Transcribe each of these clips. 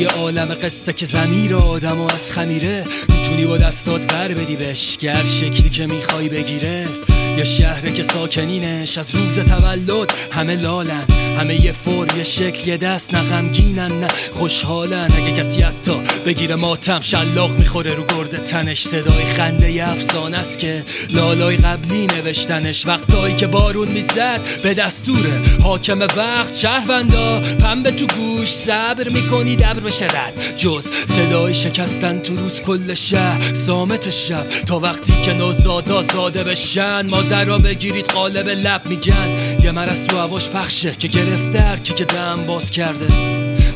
توی عالم قصه که زمیر آدم و از خمیره. می‌تونی با دستات ور بدی بهش. گر شکلی که می‌خوای بگیره. یه شهره که ساکنینش از روز تولد همه لالن. همه یه فور یه شکل یه دست نه غمگینن نه خوشحالن. اگه کسی حتی بگیره ماتم شلاق می‌خوره رو گرد تنش. صدای خنده ی افسانه است که لالای قبلی نوشتنش. وقتایی که بارون می‌زد به دستوره حاکم وقت شهروندا. پنبه تو گوش صبر می‌کنی دبر بشه رد. جز صدای شکستن تو روز کل شهر سامت شب. تا وقتی که نوزادا زاده بشن مادر بگیرید قالب لب میگن. یه مرز تو هواش پخشه که گرفته کی که دم باز کرده.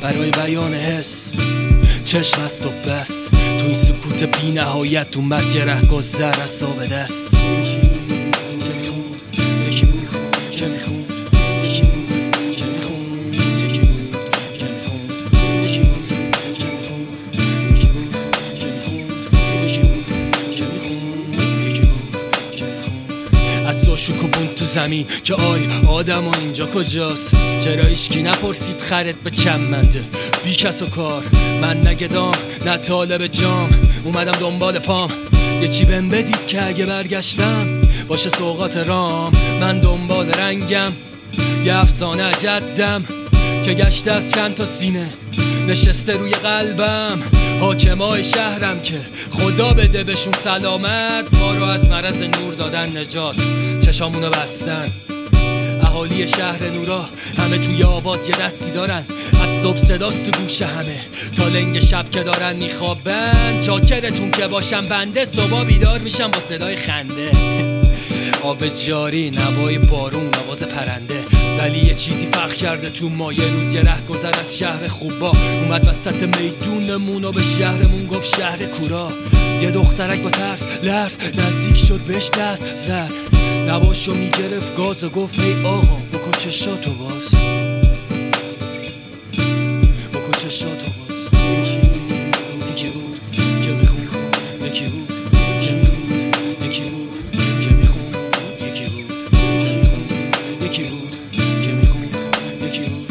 برای بیان حس چشم است و بس. تو این سکوت بی نهایت اومد یه ره گذر از به دست یکی بود که می‌خوند. می‌خوند از ساشوک و بون تو زمین. که آی آدم و اینجا کجاست؟ چرا ایشکی نپرسید خرد به چند منده؟ بی کس و کار من نگدام نه طالب جام. اومدم دنبال پام. یه چی بهم بدید که اگه برگشتم باشه سوقات رام. من دنبال رنگم. یه افسانه جدم که گشته از چند تا سینه. نشسته روی قلبم. حاکمای شهرم که خدا بده بهشون سلامت. ما رو از مرض نور دادن نجات. چشامونو بستن. اهالی شهر نورا همه توی آواز یه دستی دارن. از صبح صداست تو گوش همه. تا لنگ شب که دارن میخوابن. چاکرتون که باشم بنده صبح بیدار میشم با صدای خنده. آب جاری نوای بارون آواز پرنده. ولی یه چیزی فرق کرده تو ما یه روز. یه ره گذر از شهر خوبا. اومد وسط میدونمون و به شهرمون گفت شهر کورا. یه دخترک با ترس لرز. نزدیک شد بهش دست زد نباشو می‌گرفت گاز و گفت ای آقا بکن چشاتو باز. بکن چشاتو باز. یکی بود که میخون یکی بود یکی بود که میخون یکی بود.